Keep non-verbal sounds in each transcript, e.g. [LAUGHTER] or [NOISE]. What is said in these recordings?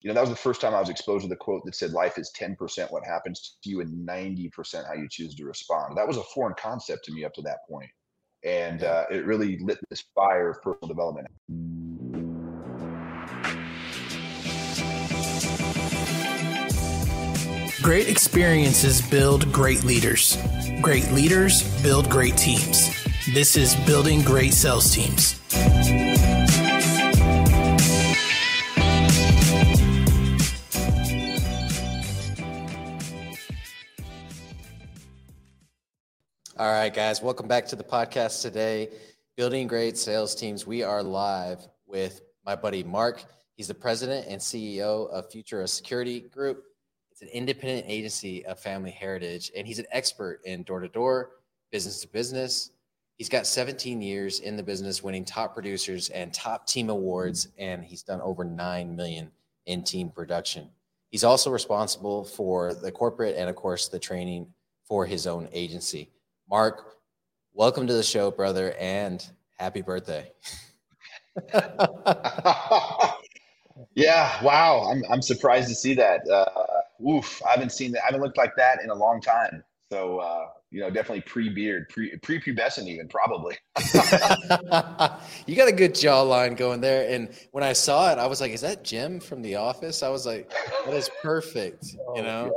you know, that was the first time I was exposed to the quote that said life is 10% what happens to you and 90% how you choose to respond. That was a foreign concept to me up to that point. And uh, it really lit this fire of personal development. Great experiences build great leaders. Great leaders build great teams. This is Building Great Sales Teams. All right, guys, welcome back to the podcast today. Building Great Sales Teams. We are live with my buddy Mark. He's the president and CEO of Futura Security Group. It's an independent agency of family heritage, and he's an expert in door to door, business to business. He's got 17 years in the business, winning top producers and top team awards, and he's done over 9 million in team production. He's also responsible for the corporate and, of course, the training for his own agency. Mark, welcome to the show, brother, and happy birthday. [LAUGHS] yeah, wow. I'm I'm surprised to see that. Uh, oof, I haven't seen that. I haven't looked like that in a long time. So uh, you know, definitely pre-beard, pre pre-pubescent even probably. [LAUGHS] you got a good jawline going there. And when I saw it, I was like, is that Jim from The Office? I was like, that is perfect. [LAUGHS] You oh, know?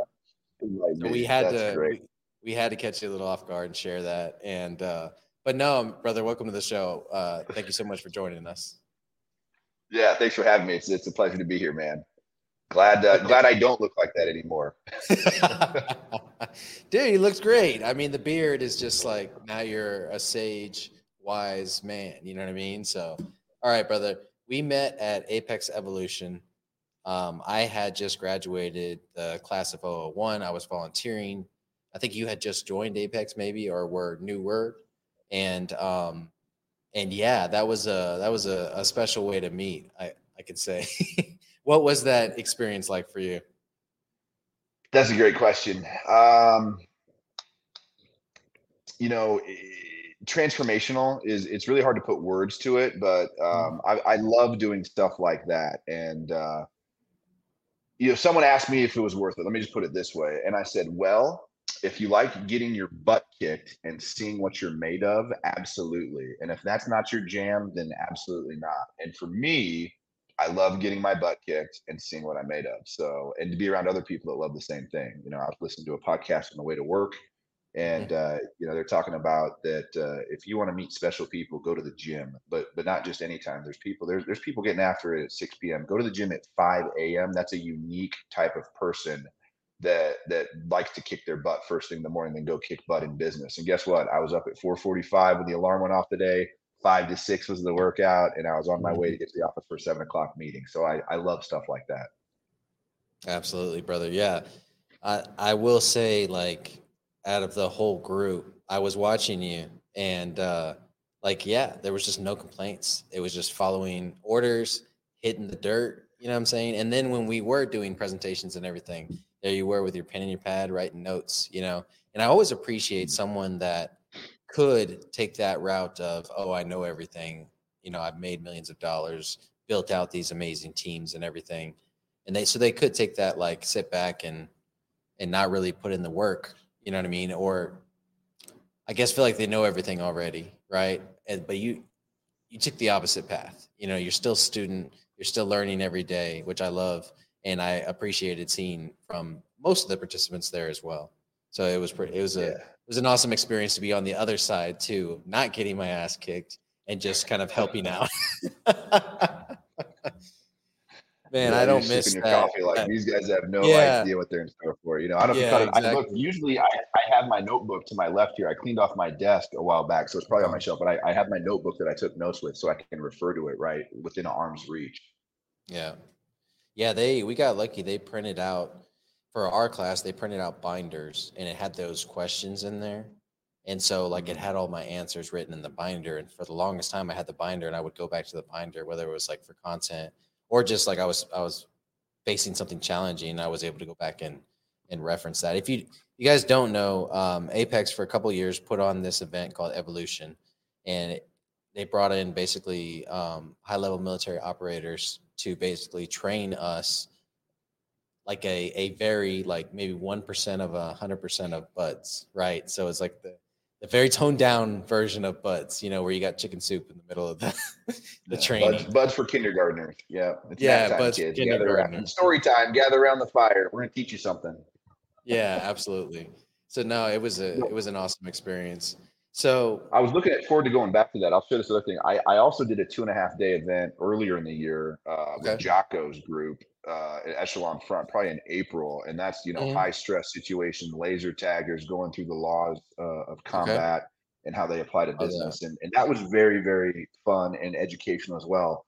Oh, yeah. so we had That's to we had to catch you a little off guard and share that. And uh, but no, brother, welcome to the show. Uh, thank you so much for joining us. Yeah, thanks for having me. It's it's a pleasure to be here, man. Glad uh, glad I don't look like that anymore. [LAUGHS] Dude, he looks great. I mean, the beard is just like now you're a sage, wise man. You know what I mean? So, all right, brother. We met at Apex Evolution. Um, I had just graduated the class of 001. I was volunteering I think you had just joined Apex maybe or were newer. And um and yeah, that was a that was a, a special way to meet, I, I could say. [LAUGHS] what was that experience like for you? That's a great question. Um you know, transformational is it's really hard to put words to it, but mm-hmm. um, I, I love doing stuff like that. And uh, you know, someone asked me if it was worth it. Let me just put it this way, and I said, "Well, if you like getting your butt kicked and seeing what you're made of, absolutely. And if that's not your jam, then absolutely not. And for me, I love getting my butt kicked and seeing what I'm made of. So, and to be around other people that love the same thing. You know, I was listening to a podcast on the way to work, and uh, you know, they're talking about that uh, if you want to meet special people, go to the gym, but but not just anytime. There's people there's there's people getting after it at 6 p.m. Go to the gym at 5 a.m. That's a unique type of person that that likes to kick their butt first thing in the morning, then go kick butt in business. And guess what? I was up at 4:45 when the alarm went off today. Five to six was the workout, and I was on my way to get to the office for seven o'clock meeting. So I I love stuff like that. Absolutely, brother. Yeah, I I will say like out of the whole group, I was watching you, and uh, like yeah, there was just no complaints. It was just following orders, hitting the dirt. You know what I'm saying? And then when we were doing presentations and everything, there you were with your pen and your pad writing notes, you know. And I always appreciate mm. someone that could take that route of, oh, I know everything. You know, I've made millions of dollars, built out these amazing teams and everything. And they so they could take that like sit back and and not really put in the work, you know what I mean? Or I guess feel like they know everything already, right? And but you you took the opposite path. You know, you're still student, you're still learning every day, which I love and I appreciated seeing from most of the participants there as well. So it was pretty, it was a yeah. it was an awesome experience to be on the other side too, not getting my ass kicked and just kind of helping out. [LAUGHS] Man, yeah, I don't miss your that. coffee. Like these guys have no yeah. idea what they're in store for. You know, I don't yeah, cut it. Exactly. I look, usually I, I have my notebook to my left here. I cleaned off my desk a while back, so it's probably on my shelf. But I, I have my notebook that I took notes with, so I can refer to it right within arm's reach. Yeah, yeah, they we got lucky. They printed out for our class. They printed out binders, and it had those questions in there. And so, like, it mm-hmm. had all my answers written in the binder. And for the longest time, I had the binder, and I would go back to the binder, whether it was like for content or just like I was I was facing something challenging. I was able to go back and and reference that. If you you guys don't know, um, Apex for a couple years put on this event called Evolution, and it, they brought in basically um, high level military operators to basically train us like a a very like maybe one percent of a hundred percent of buds, right? So it's like the the very toned down version of buds, you know, where you got chicken soup in the middle of the [LAUGHS] the Yeah, training. Buds, buds for kindergartners. Yeah. It's Yeah, time, buds kids. Gather around. kindergartners. Story time. Gather around the fire. We're gonna teach you something. Yeah, absolutely. So no, it was a it was an awesome experience. So I was looking at forward to going back to that. I'll show this other thing. I, I also did a two and a half day event earlier in the year uh, with Okay. Jocko's group uh, at Echelon Front, probably in April, and that's you know Mhm. high stress situation, laser taggers going through the laws uh, of combat and how they apply to business, and and that was very very fun and educational as well,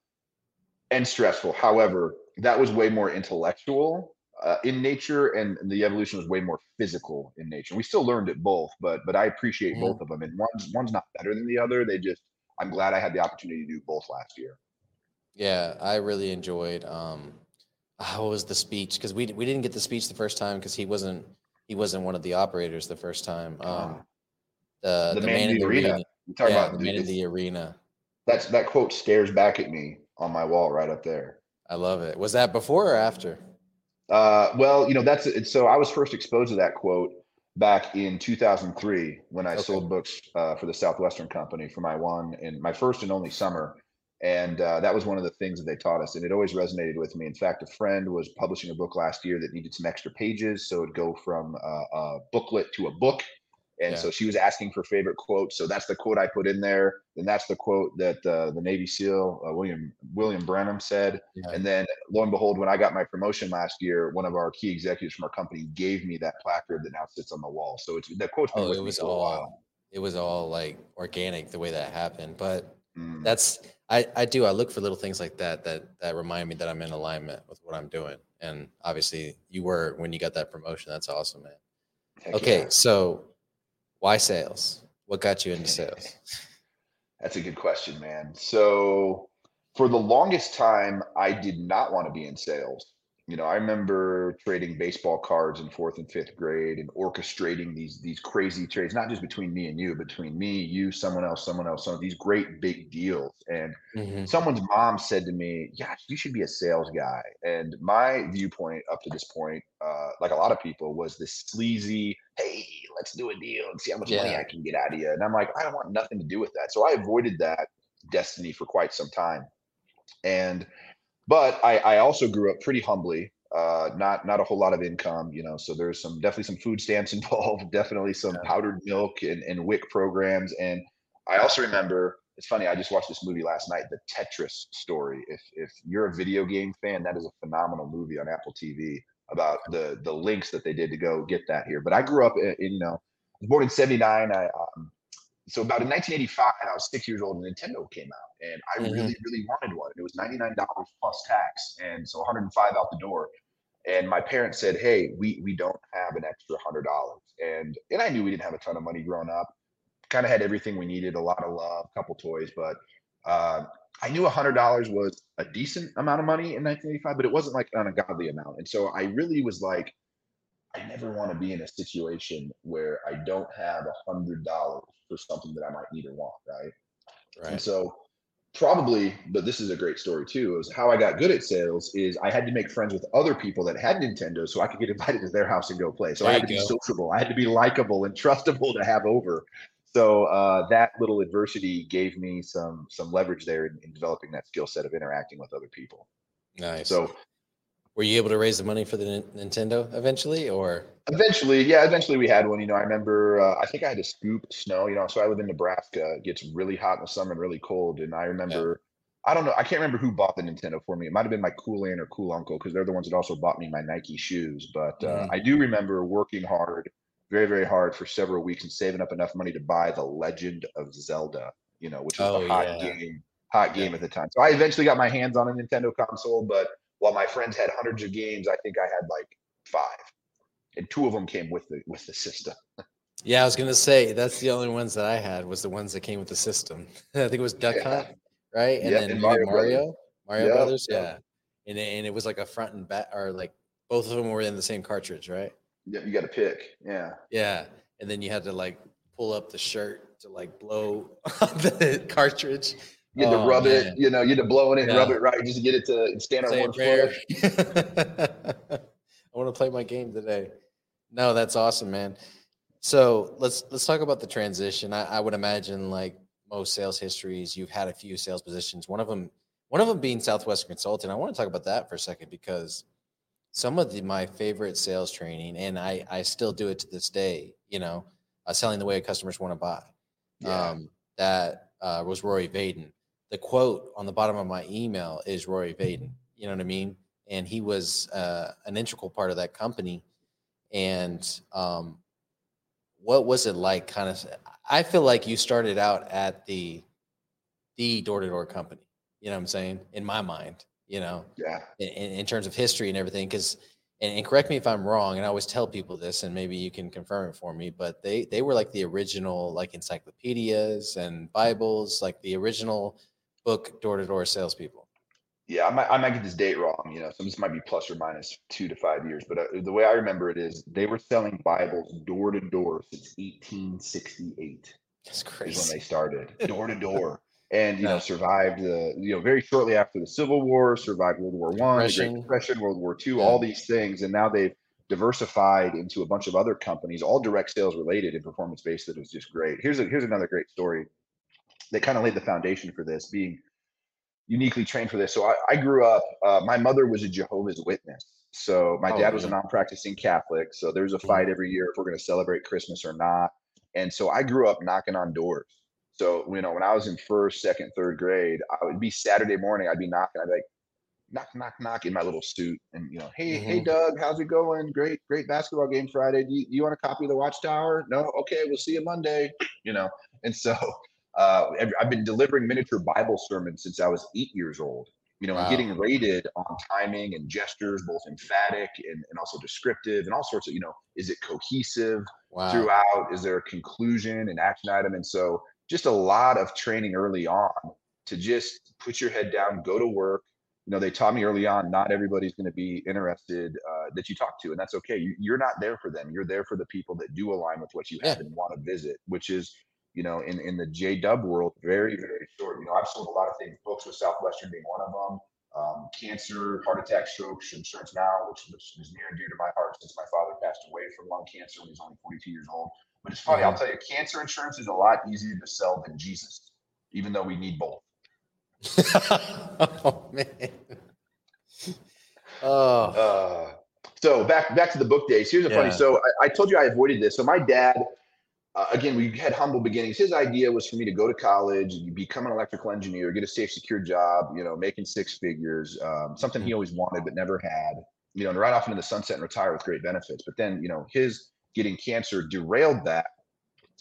and stressful. However, that was way more intellectual uh, in nature, and the evolution was way more physical in nature. We still learned it both, but but I appreciate Mhm. both of them, and one's one's not better than the other. They just I'm glad I had the opportunity to do both last year. yeah, I really enjoyed um how was the speech? Because we we didn't get the speech the first time because he wasn't he wasn't one of the operators the first time. Um the, the, the, man in the arena. You talk yeah, about the man in the arena. that's that quote stares back at me on my wall right up there. I love it. Was that before or after? Uh, well, you know, that's it's so I was first exposed to that quote back in 2003 when I Okay. sold books uh, for the Southwestern Company for my one and my first and only summer. And uh, that was one of the things that they taught us, and it always resonated with me. In fact, a friend was publishing a book last year that needed some extra pages, so it'd go from uh, a booklet to a book. And Yeah. so she was asking for favorite quotes. So that's the quote I put in there. And that's the quote that uh, the Navy SEAL uh, William William Branham said. Yeah. And then lo and behold, when I got my promotion last year, one of our key executives from our company gave me that placard that now sits on the wall. So it's that quote's Oh, it was all it was all like organic the way that happened. But Mm. that's I, I do I look for little things like that that that remind me that I'm in alignment with what I'm doing. And obviously you were when you got that promotion. That's awesome, man. Heck Okay, yeah. so why sales? What got you into [LAUGHS] sales? That's a good question, man. So for the longest time, I did not want to be in sales. You know, I remember trading baseball cards in fourth and fifth grade and orchestrating these these crazy trades, not just between me and you, between me, you, someone else, someone else, some of these great big deals. And Mhm. someone's mom said to me, "Yeah, you should be a sales guy." And my viewpoint up to this point, uh, like a lot of people, was this sleazy, "Hey, let's do a deal and see how much money I can get out of you." And I'm like, I don't want nothing to do with that. So I avoided that destiny for quite some time. And but I, I also grew up pretty humbly. Uh, not not a whole lot of income, you know. So there's some definitely some food stamps [LAUGHS] involved, definitely some Yeah. powdered milk and, and WIC programs. And I also remember it's funny. I just watched this movie last night, The Tetris Story. If if you're a video game fan, that is a phenomenal movie on Apple TV about the the links that they did to go get that here. But I grew up in, in you know, I was born in '79. I um, so about in 1985, I was six years old, and Nintendo came out, and I Mhm. really really wanted one. It was 99 dollars plus tax, and so 105 out the door. And my parents said, "Hey, we we don't have an extra hundred dollars," and and I knew we didn't have a ton of money growing up kind of had everything we needed, a lot of love, a couple toys, but uh, I knew $100 was a decent amount of money in 1985, but it wasn't like an ungodly amount. And so I really was like, I never want to be in a situation where I don't have $100 for something that I might need or want, right? Right. And so probably, but this is a great story too, is how I got good at sales is I had to make friends with other people that had Nintendo so I could get invited to their house and go play. So I had to you be sociable. I had to be likable and trustable to have over. So uh, that little adversity gave me some some leverage there in, in developing that skill set of interacting with other people. Nice. So were you able to raise the money for the Nin- Nintendo eventually or eventually, yeah, eventually we had one. You know, I remember uh, I think I had to scoop snow. You know, so I live in Nebraska. It gets really hot in the summer and really cold. And I remember, I don't know, I can't remember who bought the Nintendo for me. It might have been my cool aunt or cool uncle because they're the ones that also bought me my Nike shoes. But uh, Mhm. I do remember working hard, very very hard for several weeks and saving up enough money to buy the Legend of Zelda. You know, which was Oh, the hot yeah. game, hot game Yeah. at the time. So I eventually got my hands on a Nintendo console, but while my friends had hundreds of games, I think I had like five, and two of them came with the with the system. Yeah, I was gonna say that's the only ones that I had was the ones that came with the system. [LAUGHS] I think it was Duck Yeah. Hunt, right? And then and Mario Brothers. Mario, Mario Yep, Brothers, yeah. And and it was like a front and back, or like both of them were in the same cartridge, right? Yeah, you got to pick. Yeah, Yeah. And then you had to like pull up the shirt to like blow [LAUGHS] the cartridge. you had Oh, to rub man. it. You know, you had to blow it in, and rub it right, just to get it to stand on one a [LAUGHS] I want to play my game today. No, that's awesome, man. So let's let's talk about the transition. I, I would imagine like most sales histories, you've had a few sales positions. One of them, one of them being Southwestern Consulting. I want to talk about that for a second because some of the, my favorite sales training, and I I still do it to this day. You know, uh, selling the way customers want to buy. Yeah. Um, that uh, was Rory Vaden. The quote on the bottom of my email is Rory Vaden. You know what I mean? And he was uh, an integral part of that company. And um, what was it like? Kind of, I feel like you started out at the the door to door company. You know what I'm saying? In my mind, you know, Yeah. in, in terms of history and everything. Because, and, and correct me if I'm wrong, and I always tell people this, and maybe you can confirm it for me. But they they were like the original like encyclopedias and Bibles, like the original book door to door salespeople. Yeah, I might, I might get this date wrong. You know, so this might be plus or minus two to five years. But uh, the way I remember it is they were selling Bibles door to door since 1868 That's crazy. is when they started door to door, and you know survived the you know very shortly after the Civil War, survived World War One, Depression. Depression, World War Two, Yeah. all these things, and now they've diversified into a bunch of other companies, all direct sales related and performance based. That is just great. Here's a here's another great story that kind of laid the foundation for this being uniquely trained for this. So I, I grew up, uh, my mother was a Jehovah's Witness. So my Oh, dad was a non-practicing Catholic. So there's a Mhm. fight every year if we're going to celebrate Christmas or not. And so I grew up knocking on doors. So, you know, when I was in first, second, third grade, I would be Saturday morning, I'd be knocking, I'd be like, knock, knock, knock in my little suit. And, you know, hey, hey, Mhm. Doug, how's it going? Great, great basketball game Friday. Do you, you want a copy of the Watchtower? No? Okay, we'll see you Monday, you know. And so [LAUGHS] uh, I've been delivering miniature Bible sermons since I was eight years old. You know, and Wow. getting rated on timing and gestures, both emphatic and, and also descriptive, and all sorts of, you know, is it cohesive Wow. throughout? Is there a conclusion, an action item? And so, just a lot of training early on to just put your head down, go to work. You know, they taught me early on, not everybody's going to be interested uh, that you talk to, and that's okay. You, you're not there for them. You're there for the people that do align with what you have Yeah. and want to visit, which is you know, in, in the J Dub world, very, very short. You know, I've sold a lot of things, books with Southwestern being one of them, um, cancer, heart attack, strokes, insurance now, which, which is near and dear to my heart since my father passed away from lung cancer when he was only 42 years old. But it's funny, I'll tell you, cancer insurance is a lot easier to sell than Jesus, even though we need both. [LAUGHS] oh man. Oh. Uh, so back back to the book days. Here's a funny. So I, I told you I avoided this. So my dad, uh, again, we had humble beginnings. His idea was for me to go to college, and become an electrical engineer, get a safe, secure job. You know, making six figures. Um, something he always wanted but never had. You know, and ride off into the sunset and retire with great benefits. But then, you know, his getting cancer derailed that.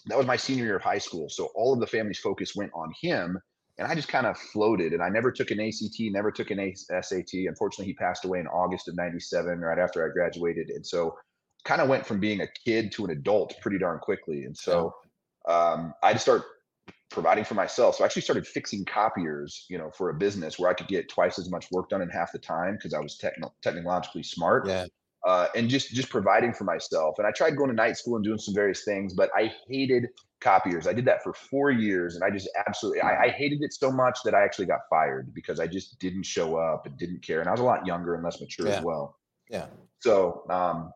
That was my senior year of high school. So all of the family's focus went on him and I just kind of floated and I never took an ACT, never took an SAT. Unfortunately, he passed away in August of 97, right after I graduated. And so kind of went from being a kid to an adult pretty darn quickly. And so um, I had to start providing for myself. So I actually started fixing copiers, you know, for a business where I could get twice as much work done in half the time because I was techno- technologically smart Yeah. Uh, and just just providing for myself. And I tried going to night school and doing some various things, but I hated copiers. I did that for four years, and I just absolutely I, I hated it so much that I actually got fired because I just didn't show up and didn't care. And I was a lot younger and less mature Yeah. as well. Yeah. So um,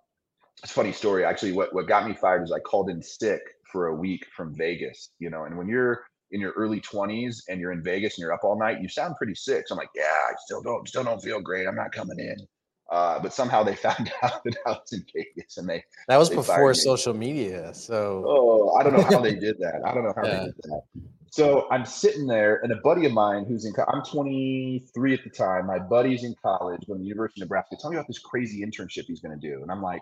it's a funny story. Actually, what what got me fired is I called in sick for a week from Vegas. You know, and when you're in your early 20s and you're in Vegas and you're up all night, you sound pretty sick. So I'm like, yeah, I still don't still don't feel great. I'm not coming in. Uh, but somehow they [LAUGHS] found out that I was in Vegas and they That was They before me. social media. So Oh, I don't know how they [LAUGHS] did that. I don't know how Yeah. they did that. So I'm sitting there, and a buddy of mine who's in I'm 23 at the time. My buddy's in college, going to the University of Nebraska. Tell me about this crazy internship he's going to do, and I'm like,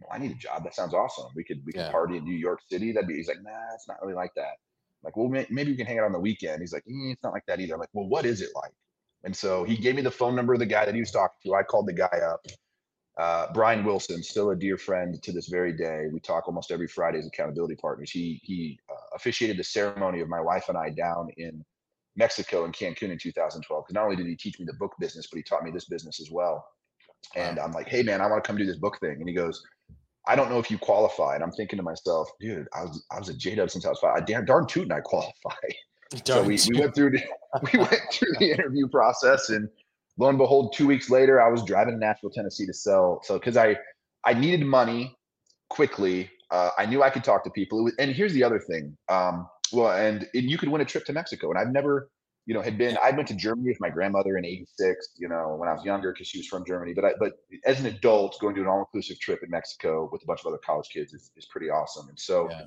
well, I need a job. That sounds awesome. We could we could Yeah. party in New York City. That'd be. He's like, nah, it's not really like that. I'm like, well, may, maybe we can hang out on the weekend. He's like, "Mm, it's not like that either. I'm like, well, what is it like? And so he gave me the phone number of the guy that he was talking to. I called the guy up. Uh, Brian Wilson, still a dear friend to this very day. We talk almost every Friday as accountability partners. He he uh, officiated the ceremony of my wife and I down in Mexico in Cancun in 2012. Because not only did he teach me the book business, but he taught me this business as well. And I'm like, hey man, I want to come do this book thing. And he goes, I don't know if you qualify. And I'm thinking to myself, dude, I was I was a J Dub since I was five. I damn darn tootin' I qualify. [LAUGHS] So we, we went through the [LAUGHS] we went through the interview process and lo and behold, two weeks later, I was driving to Nashville, Tennessee to sell. So because I I needed money quickly. Uh, I knew I could talk to people. And here's the other thing. Um, well, and, and you could win a trip to Mexico. And I've never, you know, had been. I went to Germany with my grandmother in '86. You know, when I was younger, because she was from Germany. But I, but as an adult, going to an all-inclusive trip in Mexico with a bunch of other college kids is, is pretty awesome. And so. Yeah.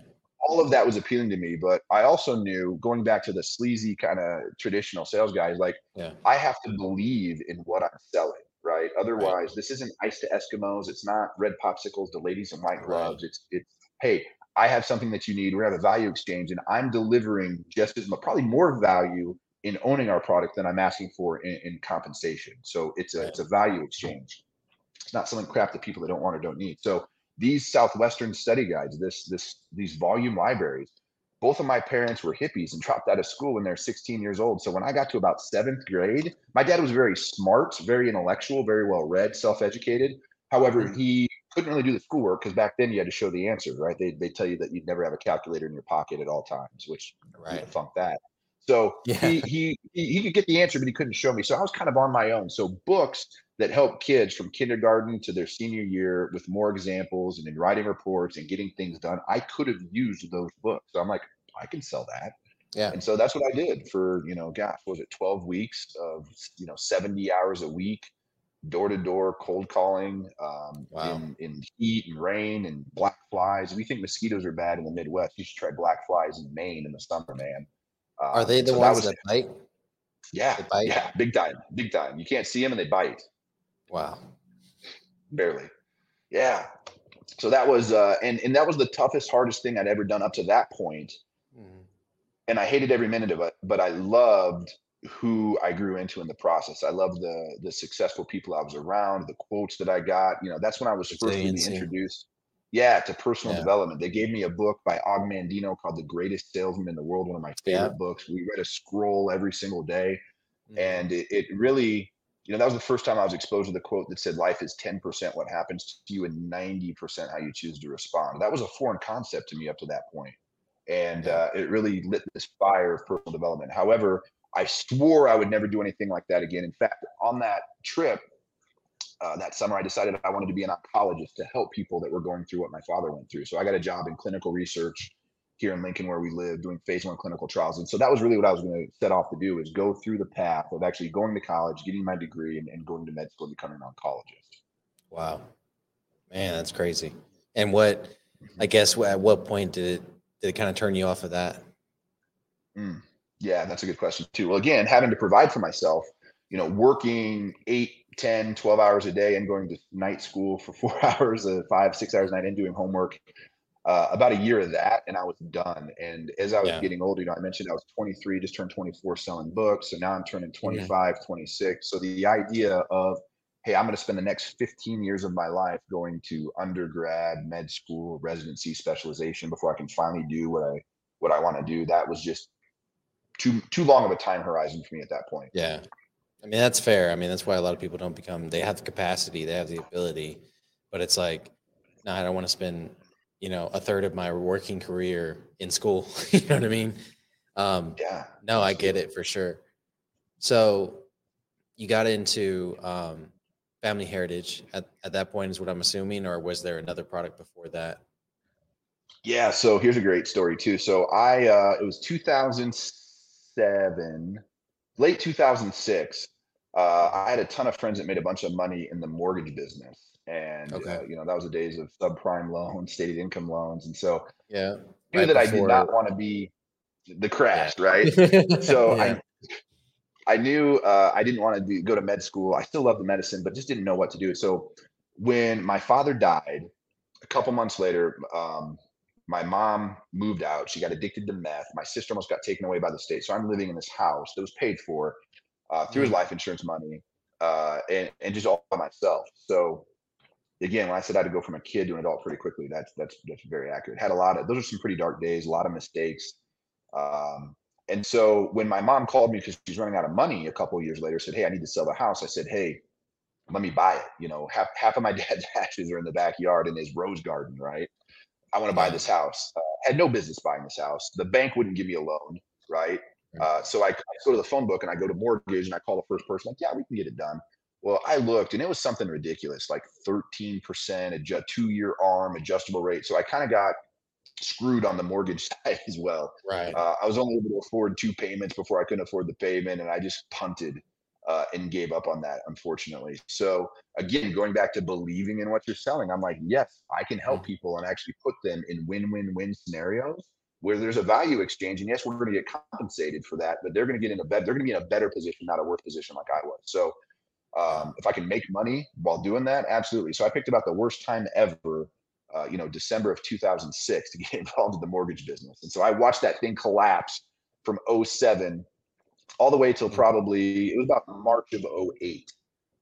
All of that was appealing to me, but I also knew going back to the sleazy kind of traditional sales guys, like yeah. I have to believe in what I'm selling right? Otherwise, right. this isn't ice to Eskimos. It's not red popsicles to ladies in white gloves. Right. It's it's hey, I have something that you need. We're have a value exchange, and I'm delivering just as much, probably more value in owning our product than I'm asking for in, in compensation. So it's a right. it's a value exchange. It's not selling crap to people that don't want or don't need. So these Southwestern study guides, this this these volume libraries, both of my parents were hippies and dropped out of school when they're 16 years old. So when I got to about seventh grade, my dad was very smart, very intellectual, very well read, self educated. However, mm-hmm. he couldn't really do the schoolwork because back then you had to show the answers, right? They they tell you that you'd never have a calculator in your pocket at all times, which right. funk that. So yeah. he, he he could get the answer, but he couldn't show me. So I was kind of on my own. So books that help kids from kindergarten to their senior year with more examples and in writing reports and getting things done, I could have used those books. So I'm like, I can sell that. Yeah. And so that's what I did for, you know, gosh, was it 12 weeks of, you know, 70 hours a week, door to door cold calling um, wow. in, in heat and rain and black flies. If you think mosquitoes are bad in the Midwest, you should try black flies in Maine in the summer, man. Are they um, the so ones that, that bite? Yeah, bite? yeah, big time, big time. You can't see them and they bite. Wow, barely. Yeah. So that was, uh, and and that was the toughest, hardest thing I'd ever done up to that point. Mm-hmm. And I hated every minute of it, but I loved who I grew into in the process. I loved the the successful people I was around, the quotes that I got. You know, that's when I was first really introduced yeah, to personal yeah. development. They gave me a book by Og Mandino called The Greatest Salesman in the World, one of my favorite yeah. books. We read a scroll every single day. Mm-hmm. And it, it, really, you know, that was the first time I was exposed to the quote that said, Life is 10% what happens to you and 90% how you choose to respond. That was a foreign concept to me up to that point. And uh, it really lit this fire of personal development. However, I swore I would never do anything like that again. In fact, on that trip, uh, that summer, I decided I wanted to be an oncologist to help people that were going through what my father went through. So I got a job in clinical research here in Lincoln, where we live, doing phase one clinical trials. And so that was really what I was going to set off to do: is go through the path of actually going to college, getting my degree, and, and going to med school, and becoming an oncologist. Wow, man, that's crazy. And what, I guess, at what point did it did it kind of turn you off of that? Mm, yeah, that's a good question too. Well, again, having to provide for myself, you know, working eight 10, 12 hours a day and going to night school for [LAUGHS] four hours, uh, five, six hours a night and doing homework. Uh, about a year of that and I was done. And as I was yeah. getting older, you know, I mentioned I was 23, just turned 24 selling books. So now I'm turning 25, mm-hmm. 26. So the idea of, hey, I'm going to spend the next 15 years of my life going to undergrad, med school, residency, specialization before I can finally do what I what I want to do. That was just too too long of a time horizon for me at that point. Yeah. I mean, that's fair. I mean, that's why a lot of people don't become, they have the capacity, they have the ability, but it's like, no, I don't want to spend, you know, a third of my working career in school. [LAUGHS] you know what I mean? Um, yeah. No, I get it for sure. So you got into um, family heritage at, at that point, is what I'm assuming, or was there another product before that? Yeah. So here's a great story, too. So I, uh, it was 2007 late 2006, uh, I had a ton of friends that made a bunch of money in the mortgage business. And, okay. uh, you know, that was the days of subprime [LAUGHS] loans, stated income loans. And so yeah, knew right that I did not want to be the crash, yeah. right? [LAUGHS] so yeah. I, I knew uh, I didn't want to go to med school. I still love the medicine, but just didn't know what to do. So when my father died, a couple months later, um, my mom moved out. She got addicted to meth. My sister almost got taken away by the state. So I'm living in this house that was paid for uh, through his mm. life insurance money uh, and, and just all by myself. So again, when I said I had to go from a kid to an adult pretty quickly, that's that's that's very accurate. Had a lot of those are some pretty dark days, a lot of mistakes. Um, and so when my mom called me because she's running out of money a couple years later, said, "Hey, I need to sell the house." I said, "Hey, let me buy it." You know, half half of my [LAUGHS] dad's ashes are in the backyard in his rose garden, right? I want to buy this house. Uh, had no business buying this house. The bank wouldn't give me a loan, right? Uh, so I, I, go to the phone book and I go to mortgage and I call the first person like, yeah, we can get it done. Well, I looked and it was something ridiculous, like 13% a two year arm adjustable rate. So I kind of got screwed on the mortgage [LAUGHS] side as well. Right. Uh, I was only able to afford two payments before I couldn't afford the payment, and I just punted uh, and gave up on that, unfortunately. So again, going back to believing in what you're selling, I'm like, yes, I can help mm. people and actually put them in win-win-win scenarios where there's a value exchange, and yes, we're going to get compensated for that, but they're going to get in a better, they're going to be in a better position, not a worse position like I was. So um, if I can make money while doing that, absolutely. So I picked about the worst time ever uh, you know, December of 2006 to [LAUGHS] get involved in the mortgage business. And so I watched that thing collapse from 07 all the way till mm. probably it was about March of 08.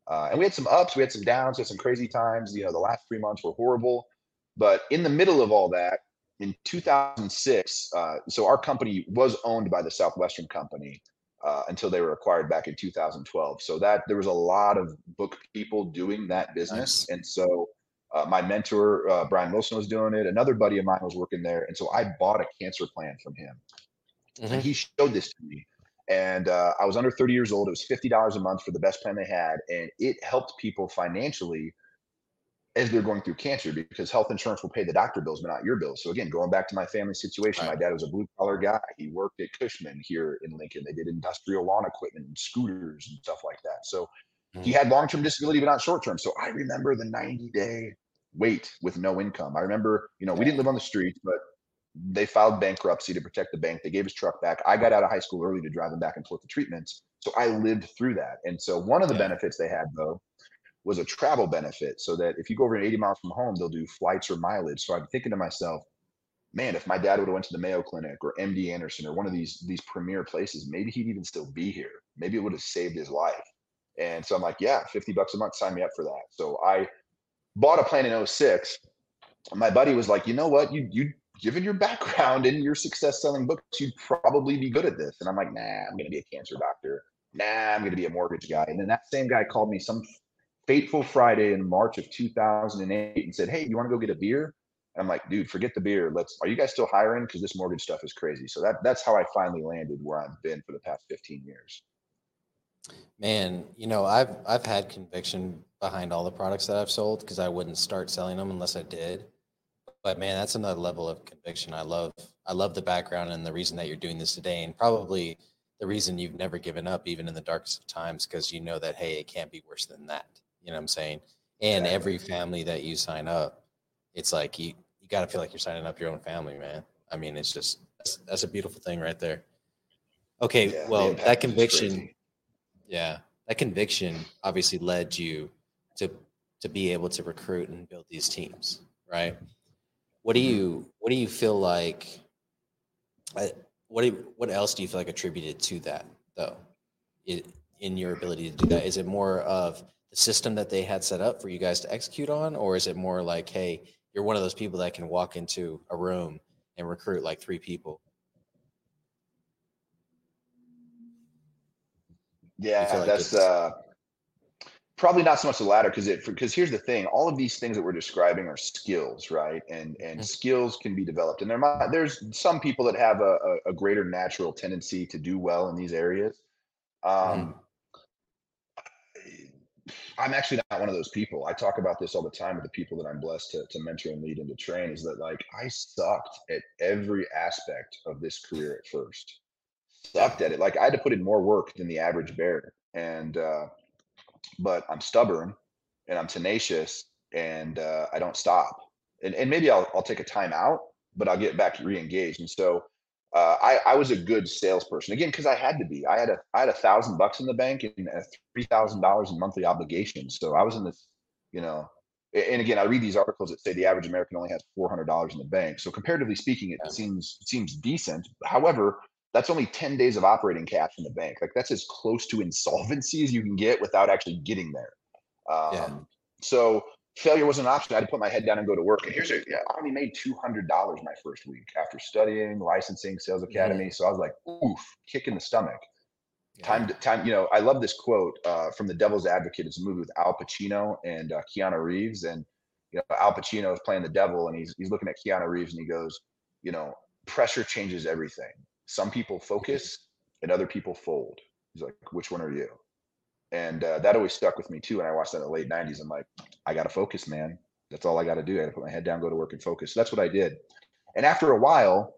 Uh, and we had some ups, we had some downs, we had some crazy times. You know, the last three months were horrible. But in the middle of all that, in 2006, uh, so our company was owned by the Southwestern Company uh, until they were acquired back in 2012. So that there was a lot of book people doing that business. Nice. And so uh, my mentor, uh, Brian Wilson, was doing it. Another buddy of mine was working there. And so I bought a cancer plan from him. Mm-hmm. And he showed this to me. And uh, I was under 30 years old. It was $50 a month for the best plan they had. And it helped people financially as they're going through cancer because health insurance will pay the doctor bills, but not your bills. So again, going back to my family situation, right. my dad was a blue collar guy. He worked at Cushman here in Lincoln. They did industrial lawn equipment and scooters and stuff like that. So he mm-hmm. had long term disability, but not short term. So I remember the 90 day wait with no income. I remember, you know, we didn't live on the streets, but they filed bankruptcy to protect the bank. They gave his truck back. I got out of high school early to drive him back and forth to treatments. So I lived through that. And so one of the yeah. benefits they had though was a travel benefit so that if you go over 80 miles from home, they'll do flights or mileage. So I'm thinking to myself, man, if my dad would have went to the Mayo Clinic or MD Anderson or one of these these premier places, maybe he'd even still be here. Maybe it would have saved his life. And so I'm like, yeah, 50 bucks a month, sign me up for that. So I bought a plan in 06. My buddy was like, you know what? You you given your background and your success selling books, you'd probably be good at this. And I'm like, nah, I'm gonna be a cancer doctor. Nah, I'm gonna be a mortgage guy. And then that same guy called me some fateful Friday in March of 2008 and said, Hey, you want to go get a beer? And I'm like, dude, forget the beer. Let's are you guys still hiring? Because this mortgage stuff is crazy. So that that's how I finally landed where I've been for the past 15 years. Man, you know, I've I've had conviction behind all the products that I've sold because I wouldn't start selling them unless I did. But man, that's another level of conviction. I love I love the background and the reason that you're doing this today, and probably the reason you've never given up, even in the darkest of times, because you know that hey, it can't be worse than that. You know what I'm saying? And exactly. every family that you sign up, it's like you you got to feel like you're signing up your own family, man. I mean, it's just that's, that's a beautiful thing right there. Okay, yeah, well, that conviction yeah, that conviction obviously led you to to be able to recruit and build these teams, right? What do mm-hmm. you what do you feel like? Uh, what do you, what else do you feel like attributed to that though? It, in your ability to do that, is it more of system that they had set up for you guys to execute on, or is it more like, hey, you're one of those people that can walk into a room and recruit like three people Yeah, like that's uh, probably not so much the latter because it because here's the thing: all of these things that we're describing are skills, right? And and mm-hmm. skills can be developed, and there might there's some people that have a, a, a greater natural tendency to do well in these areas. Um, mm-hmm. I'm actually not one of those people. I talk about this all the time with the people that I'm blessed to, to mentor and lead and to train is that like I sucked at every aspect of this career at first sucked at it. Like I had to put in more work than the average bear. And uh, but I'm stubborn and I'm tenacious and uh, I don't stop. And, and maybe I'll I'll take a time out, but I'll get back re-engaged. And so uh, I, I was a good salesperson again because I had to be. I had a I had a thousand bucks in the bank and three thousand dollars in monthly obligations. So I was in this, you know. And again, I read these articles that say the average American only has four hundred dollars in the bank. So comparatively speaking, it seems it seems decent. However, that's only 10 days of operating cash in the bank. Like that's as close to insolvency as you can get without actually getting there. Um, yeah. So failure was an option. I had to put my head down and go to work. And here's a, yeah, I only made $200 my first week after studying, licensing, sales academy. Mm-hmm. So I was like, oof, kick in the stomach. Yeah. Time to time, you know, I love this quote uh, from The Devil's Advocate. It's a movie with Al Pacino and uh, Keanu Reeves. And, you know, Al Pacino is playing the devil and he's, he's looking at Keanu Reeves and he goes, you know, pressure changes everything some people focus and other people fold. He's like, which one are you? And uh, that always stuck with me too. And I watched that in the late 90s. I'm like, I got to focus, man. That's all I got to do. I got to put my head down, go to work and focus. So that's what I did. And after a while,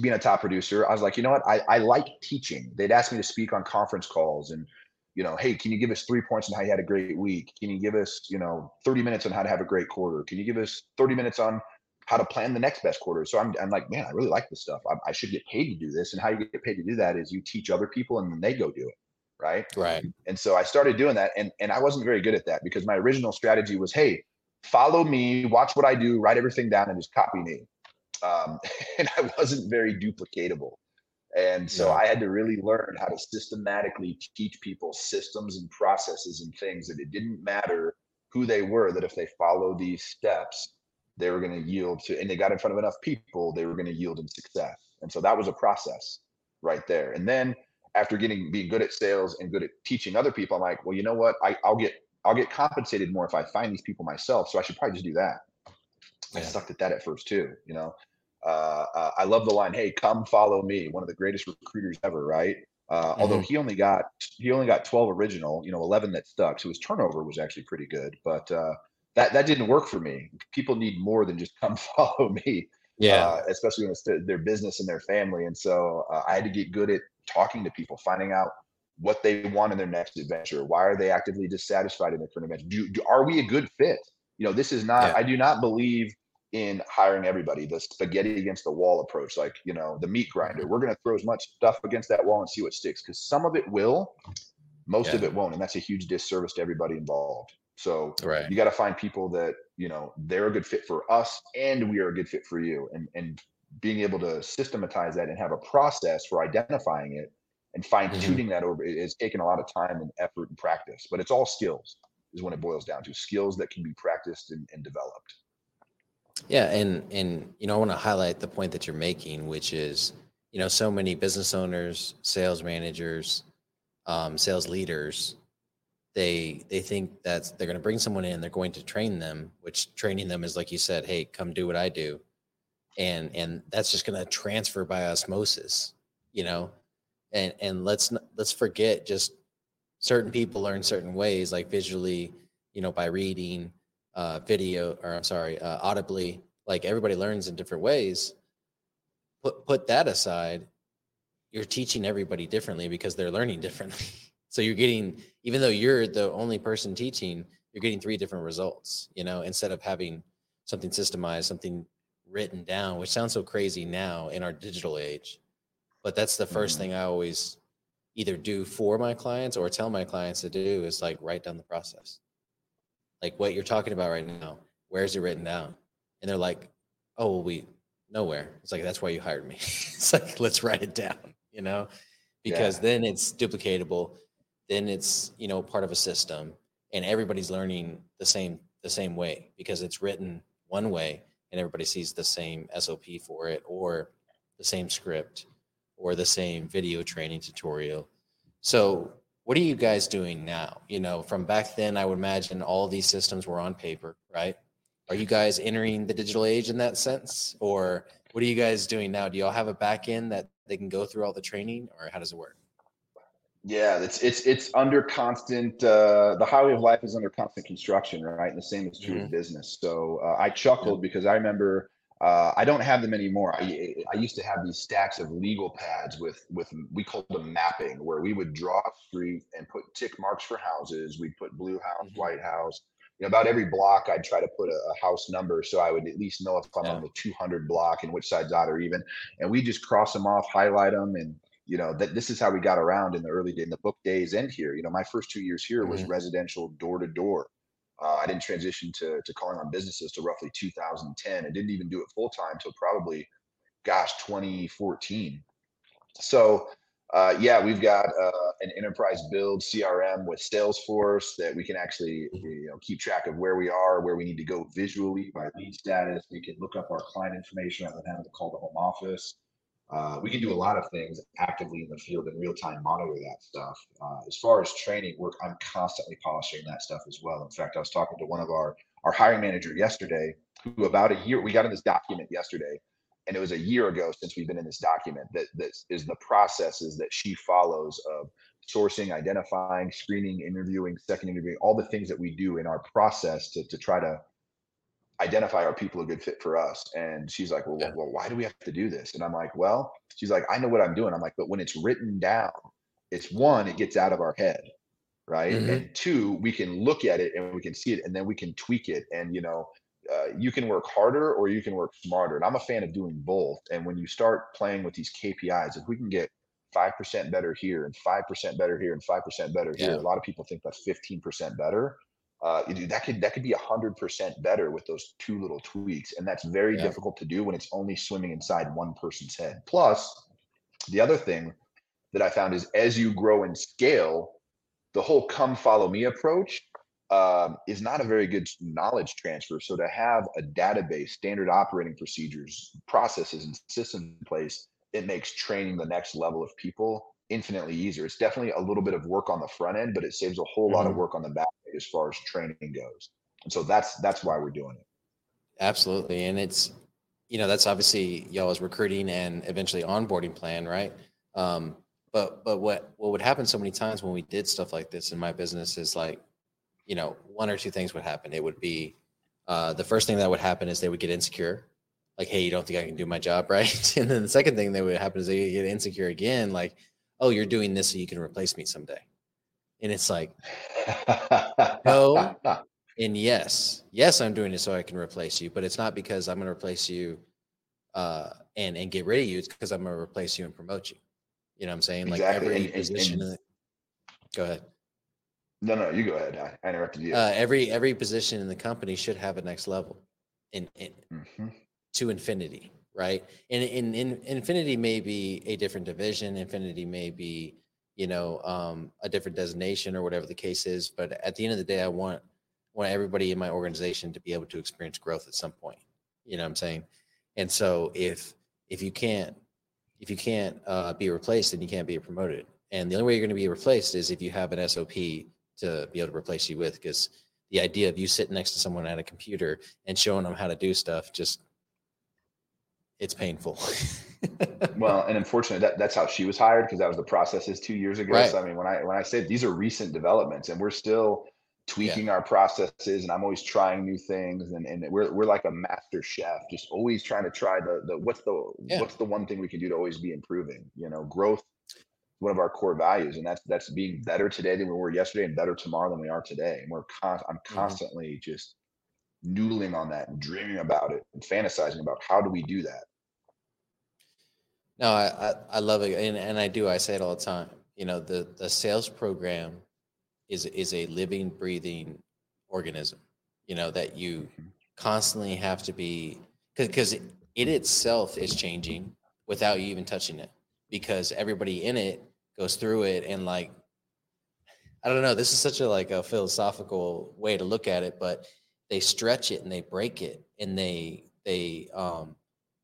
being a top producer, I was like, you know what? I, I like teaching. They'd ask me to speak on conference calls and, you know, hey, can you give us three points on how you had a great week? Can you give us, you know, 30 minutes on how to have a great quarter? Can you give us 30 minutes on how to plan the next best quarter? So I'm, I'm like, man, I really like this stuff. I, I should get paid to do this. And how you get paid to do that is you teach other people and then they go do it. Right. Right. And so I started doing that. And, and I wasn't very good at that because my original strategy was, hey, follow me, watch what I do, write everything down, and just copy me. Um, [LAUGHS] and I wasn't very duplicatable. And so I had to really learn how to systematically teach people systems and processes and things that it didn't matter who they were, that if they follow these steps, they were going to yield to, and they got in front of enough people, they were going to yield in success. And so that was a process right there. And then after getting being good at sales and good at teaching other people, I'm like, well, you know what? I, I'll get I'll get compensated more if I find these people myself. So I should probably just do that. Yeah. I sucked at that at first too, you know. Uh, uh, I love the line, "Hey, come follow me." One of the greatest recruiters ever, right? Uh, mm-hmm. Although he only got he only got 12 original, you know, 11 that stuck. So his turnover was actually pretty good, but uh, that that didn't work for me. People need more than just [LAUGHS] come follow me. Yeah, uh, especially when it's their business and their family. And so uh, I had to get good at talking to people, finding out what they want in their next adventure. Why are they actively dissatisfied in their current adventure? Do, do are we a good fit? You know, this is not. Yeah. I do not believe in hiring everybody. The spaghetti against the wall approach, like you know, the meat grinder. We're going to throw as much stuff against that wall and see what sticks, because some of it will, most yeah. of it won't, and that's a huge disservice to everybody involved. So right. you got to find people that you know they're a good fit for us, and we are a good fit for you, and and being able to systematize that and have a process for identifying it and fine tuning mm-hmm. that over it's taken a lot of time and effort and practice but it's all skills is when it boils down to skills that can be practiced and, and developed yeah and and you know i want to highlight the point that you're making which is you know so many business owners sales managers um, sales leaders they they think that they're going to bring someone in they're going to train them which training them is like you said hey come do what i do and and that's just going to transfer by osmosis you know? And and let's let's forget just certain people learn certain ways like visually you know by reading uh video or i'm sorry uh, audibly like everybody learns in different ways. Put put that aside you're teaching everybody differently because they're learning [LAUGHS] differently. So you're getting even though you're the only person teaching you're getting three different results you know instead of having something systemized something written down which sounds so crazy now in our digital age but that's the 1st mm-hmm. thing I always either do for my clients or tell my clients to do is like write down the process. Like what you're talking about right now, where's it written down? And they're like, oh, well, we nowhere. It's like, that's why you hired me. [LAUGHS] it's like, let's write it down, you know, because yeah. then it's duplicatable. Then it's, you know, part of a system and everybody's learning the same, the same way because it's written one way and everybody sees the same SOP for it or the same script or the same video training tutorial. So, what are you guys doing now? You know, from back then, I would imagine all these systems were on paper, right? Are you guys entering the digital age in that sense? Or what are you guys doing now? Do y'all have a back end that they can go through all the training or how does it work? Yeah, it's it's it's under constant. Uh, the highway of life is under constant construction, right? And the same is true mm-hmm. of business. So uh, I chuckled yeah. because I remember uh, I don't have them anymore. I, I used to have these stacks of legal pads with with we called them mapping, where we would draw a street and put tick marks for houses. We'd put blue house, mm-hmm. white house. You know, about every block, I'd try to put a, a, house number so I would at least know if I'm yeah. on the 200 block and which side's out or even. And we just cross them off, highlight them, and you know that this is how we got around in the early in the book days and here. You know, my first two years here was mm-hmm. residential door to door uh, I didn't transition to, to calling on businesses to roughly 2010. I didn't even do it full time till probably, gosh, 2014. So, uh, yeah, we've got uh, an enterprise build CRM with Salesforce that we can actually you know keep track of where we are, where we need to go visually by lead status. We can look up our client information rather than having to call the home office. Uh, we can do a lot of things actively in the field and real time monitor that stuff. Uh, as far as training work, I'm constantly polishing that stuff as well. In fact, I was talking to one of our our hiring manager yesterday, who about a year we got in this document yesterday. and it was a year ago since we've been in this document that that is the processes that she follows of sourcing, identifying, screening, interviewing, second interviewing, all the things that we do in our process to, to try to identify our people a good fit for us. And she's like, well, yeah. well, why do we have to do this? And I'm like, well, she's like, I know what I'm doing. I'm like, but when it's written down, it's one, it gets out of our head. Right. Mm-hmm. And two, we can look at it and we can see it and then we can tweak it. And, you know, uh, you can work harder or you can work smarter. And I'm a fan of doing both. And when you start playing with these KPIs, if we can get 5% better here and 5% better here and 5% better here, yeah. a lot of people think that's 15% better. Uh, that could that could be a hundred percent better with those two little tweaks, and that's very yeah. difficult to do when it's only swimming inside one person's head. Plus, the other thing that I found is as you grow and scale, the whole "come follow me" approach um, is not a very good knowledge transfer. So to have a database, standard operating procedures, processes, and systems in place, it makes training the next level of people infinitely easier. It's definitely a little bit of work on the front end, but it saves a whole mm-hmm. lot of mm-hmm. work on the back end as far as training goes. And so that's that's why we're doing it. Absolutely, and it's you know that's obviously y'all's recruiting and eventually onboarding plan, right? Um, but but what what would happen so many times when we did stuff like this in my business is like you know, one or two things would happen. It would be uh, the first thing that would happen is they would get insecure, like, "Hey, you don't think I can do my job, [LAUGHS] right?" and then the second thing that would happen is they get insecure again, like, "Oh, you're doing this so you can replace me someday," and it's like, [LAUGHS] no, and yes, yes, I'm doing it so I can replace you, but it's not because I'm going to replace you uh, and and get rid of you. It's because I'm going to replace you and promote you. You know what I'm saying? Exactly. Like every and, position. And, and, go ahead. No, no, you go ahead. I, I interrupted you. Uh, every every position in the company should have a next level, in, in mm-hmm. to infinity, right? And in, in infinity may be a different division. Infinity may be, you know, um, a different designation or whatever the case is. But at the end of the day, I want want everybody in my organization to be able to experience growth at some point. You know what I'm saying? And so if if you can't if you can't uh, be replaced, then you can't be promoted. And the only way you're going to be replaced is if you have an SOP to be able to replace you with because the idea of you sitting next to someone at a computer and showing them how to do stuff just it's painful [LAUGHS] well and unfortunately that, that's how she was hired because that was the processes two years ago right. so i mean when i when i say these are recent developments and we're still tweaking yeah. our processes and i'm always trying new things and, and we're, we're like a master chef just always trying to try the, the what's the yeah. what's the one thing we can do to always be improving you know growth is one of our core values, and that's that's being better today than we were yesterday, and better tomorrow than we are today. And we're con- I'm mm-hmm. constantly mm-hmm. just noodling on that and dreaming about it and fantasizing about how do we do that. No, I I, I love it, and and I do. I say it all the time. You know, the the sales program is is a living, breathing organism. You know that you mm-hmm. constantly have to be because it, it itself is changing without you even touching it because everybody in it goes through it and like I don't know, this is such a like a philosophical way to look at it, but they stretch it and they break it and they they um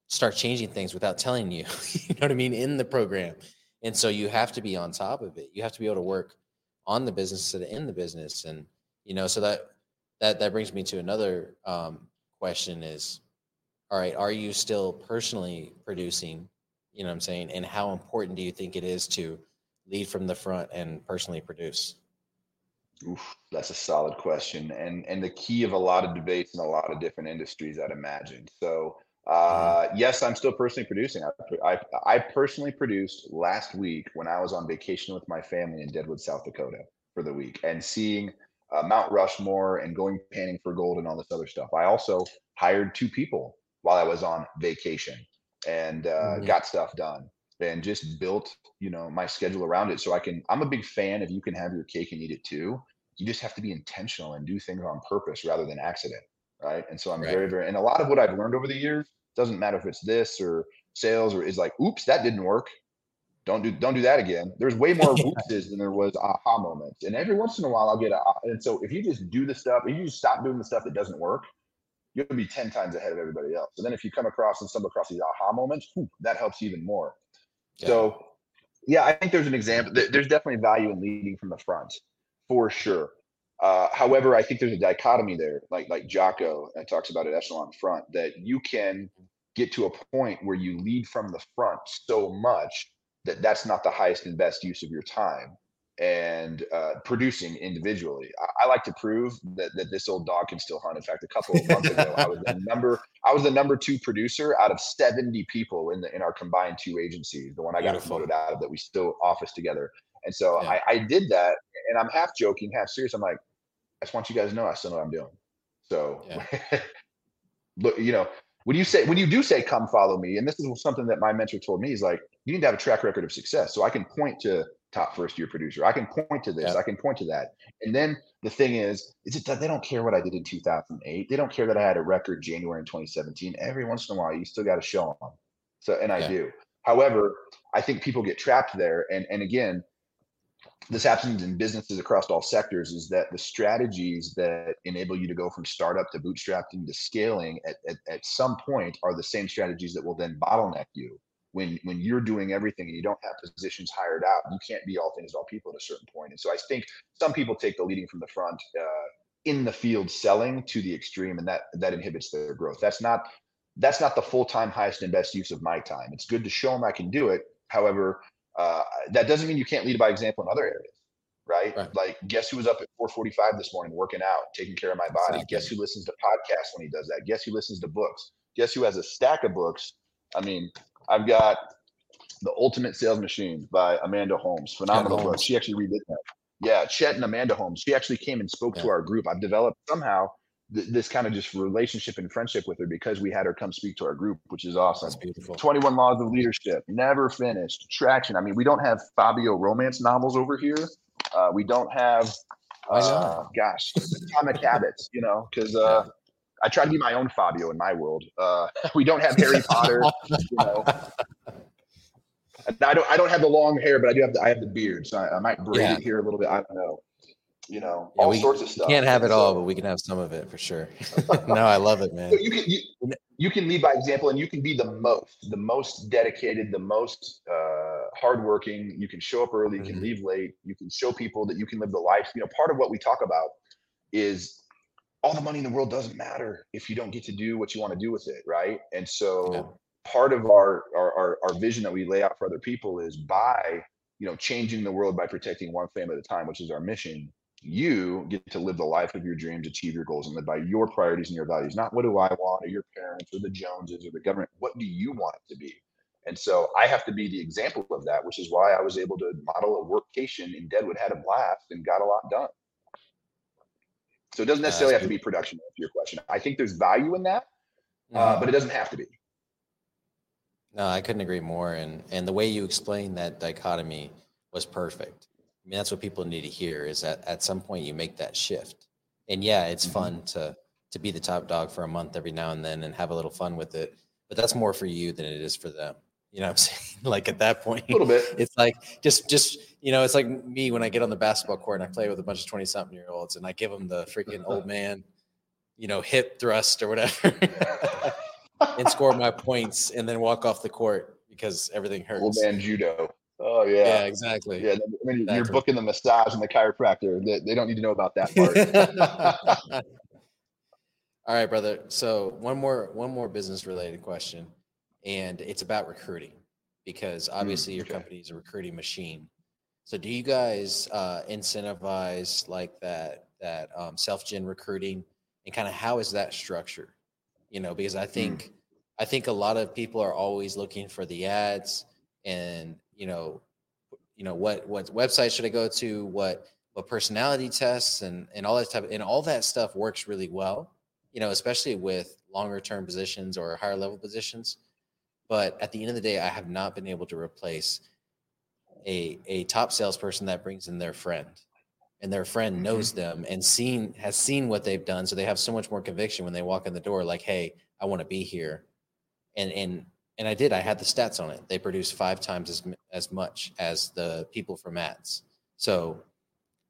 start changing things without telling you. [LAUGHS] you know what I mean? In the program. And so you have to be on top of it. You have to be able to work on the business of in the business. And you know, so that that that brings me to another um question is all right, are you still personally producing? You know what I'm saying? And how important do you think it is to lead from the front and personally produce? Oof, that's a solid question, and and the key of a lot of debates in a lot of different industries, I'd imagine. So, mm-hmm. uh, mm-hmm. yes, I'm still personally producing. I, I, I personally produced last week when I was on vacation with my family in Deadwood, South Dakota, for the week, and seeing uh, Mount Rushmore and going panning for gold and all this other stuff. I also hired two people while I was on vacation and uh, mm-hmm. got stuff done and just built you know my schedule around it so i can i'm a big fan if you can have your cake and eat it too you just have to be intentional and do things on purpose rather than accident right? And so i'm right. very very and a lot of what i've learned over the years doesn't matter if it's this or sales or is like oops that didn't work. Don't do don't do that again. There's way more [LAUGHS] oopses than there was aha moments. And every once in a while i'll get a and so if you just do the stuff if you just stop doing the stuff that doesn't work you'll be 10 times ahead of everybody else. And then if you come across and stumble across these aha moments whew, that helps even more. Yeah. so yeah, I think there's an example. There's definitely value in leading from the front, for sure. Uh, however, I think there's a dichotomy there, like like Jocko uh, talks about at Echelon Front, that you can get to a point where you lead from the front so much that that's not the highest and best use of your time and uh, producing individually. I, I, like to prove that, that this old dog can still hunt. In fact, a couple of months ago, I was the [LAUGHS] number I was the number two producer out of 70 people in the in our combined two agencies, the one I got Beautiful. promoted out of that we still office together. And so yeah. I, I did that and I'm half joking, half serious. I'm like, I just want you guys to know I still know what I'm doing. So yeah. [LAUGHS] look, you know, when you say when you do say come follow me, and this is something that my mentor told me, is like you need to have a track record of success. So I can point to top first year producer. I can point to this. Yeah. I can point to that. And then the thing is, is it they don't care what I did in 2008. They don't care that I had a record January in 2017. Every once in a while, you still got to show them. So, and I yeah. do. However, I think people get trapped there. And and again, this happens in businesses across all sectors. Is that the strategies that enable you to go from startup to bootstrapping to scaling at, at, at some point are the same strategies that will then bottleneck you when when you're doing everything and you don't have positions hired out you can't be all things all people at a certain point. And so i think some people take the leading from the front uh, in the field selling to the extreme and that that inhibits their growth. That's not that's not the full-time highest and best use of my time. It's good to show them i can do it. However uh, that doesn't mean you can't lead by example in other areas right? right? Like, guess who was up at 4:45 this morning working out, taking care of my body? Exactly. Guess who listens to podcasts when he does that? Guess who listens to books? Guess who has a stack of books? I mean, I've got The Ultimate Sales Machine by Amanda Holmes. Phenomenal book. She actually redid that. Yeah, Chet and Amanda Holmes. She actually came and spoke yeah. to our group. I've developed somehow th- this kind of just relationship and friendship with her because we had her come speak to our group, which is awesome. That's beautiful. 21 Laws of Leadership, never finished. Traction. I mean, we don't have Fabio romance novels over here. Uh, we don't have, uh, gosh, Atomic Habits, you know, because uh, I try to be my own Fabio in my world. Uh, we don't have Harry Potter. You know. [LAUGHS] I don't. I don't have the long hair, but I do have. The, I have the beard, so I, I might braid yeah. it here a little bit. I don't know. You know, yeah, all we sorts of stuff. Can't have it all, but we can have some of it for sure. [LAUGHS] no, I love it, man. you can you, you, can lead by example, and you can be the most, the most dedicated, the most uh, hardworking. You can show up early. You mm-hmm. can leave late. You can show people that you can live the life. You know, part of what we talk about is all the money in the world doesn't matter if you don't get to do what you want to do with it right and so yeah. part of our, our, our our vision that we lay out for other people is by you know changing the world by protecting one family at a time which is our mission you get to live the life of your dreams achieve your goals and live by your priorities and your values not what do i want or your parents or the joneses or the government what do you want it to be and so i have to be the example of that which is why i was able to model a workcation in deadwood had a blast and got a lot done so it doesn't necessarily have to be production. To your question, I think there's value in that, uh, mm-hmm. but it doesn't have to be. No, I couldn't agree more. And and the way you explained that dichotomy was perfect. I mean, that's what people need to hear is that at some point you make that shift. And yeah, it's mm-hmm. fun to to be the top dog for a month every now and then and have a little fun with it. But that's more for you than it is for them. You know what I'm [LAUGHS] saying? like at that point, a little bit. It's like just just you know, it's like me when I get on the basketball court and I play with a bunch of 20 something year olds and I give them the freaking old [LAUGHS] man, you know, hip thrust or whatever [LAUGHS] and score my points and then walk off the court because everything hurts. Old man judo. Oh yeah. Yeah, exactly. Yeah. I mean, exactly. you're booking the massage and the chiropractor. They, they don't need to know about that part. [LAUGHS] All right, brother. So one more one more business related question, and it's about recruiting because mm, obviously mm, your company is a recruiting machine. So do you guys uh, incentivize like that that um, self gen recruiting and kind of how is that structured? You know, because I hmm. think mm. I think a lot of people are always looking for the ads and you know, you know what what website should I go to? What what personality tests and and all that type of, and all that stuff works really well. You know, especially with longer term positions or higher level positions. But at the end of the day, I have not been able to replace a a top salesperson that brings in their friend and their friend mm-hmm. knows them and seen has seen what they've done so they have so much more conviction when they walk in the door like hey i want to be here and and and i did i had the stats on it they produce five times as as much as the people from ads so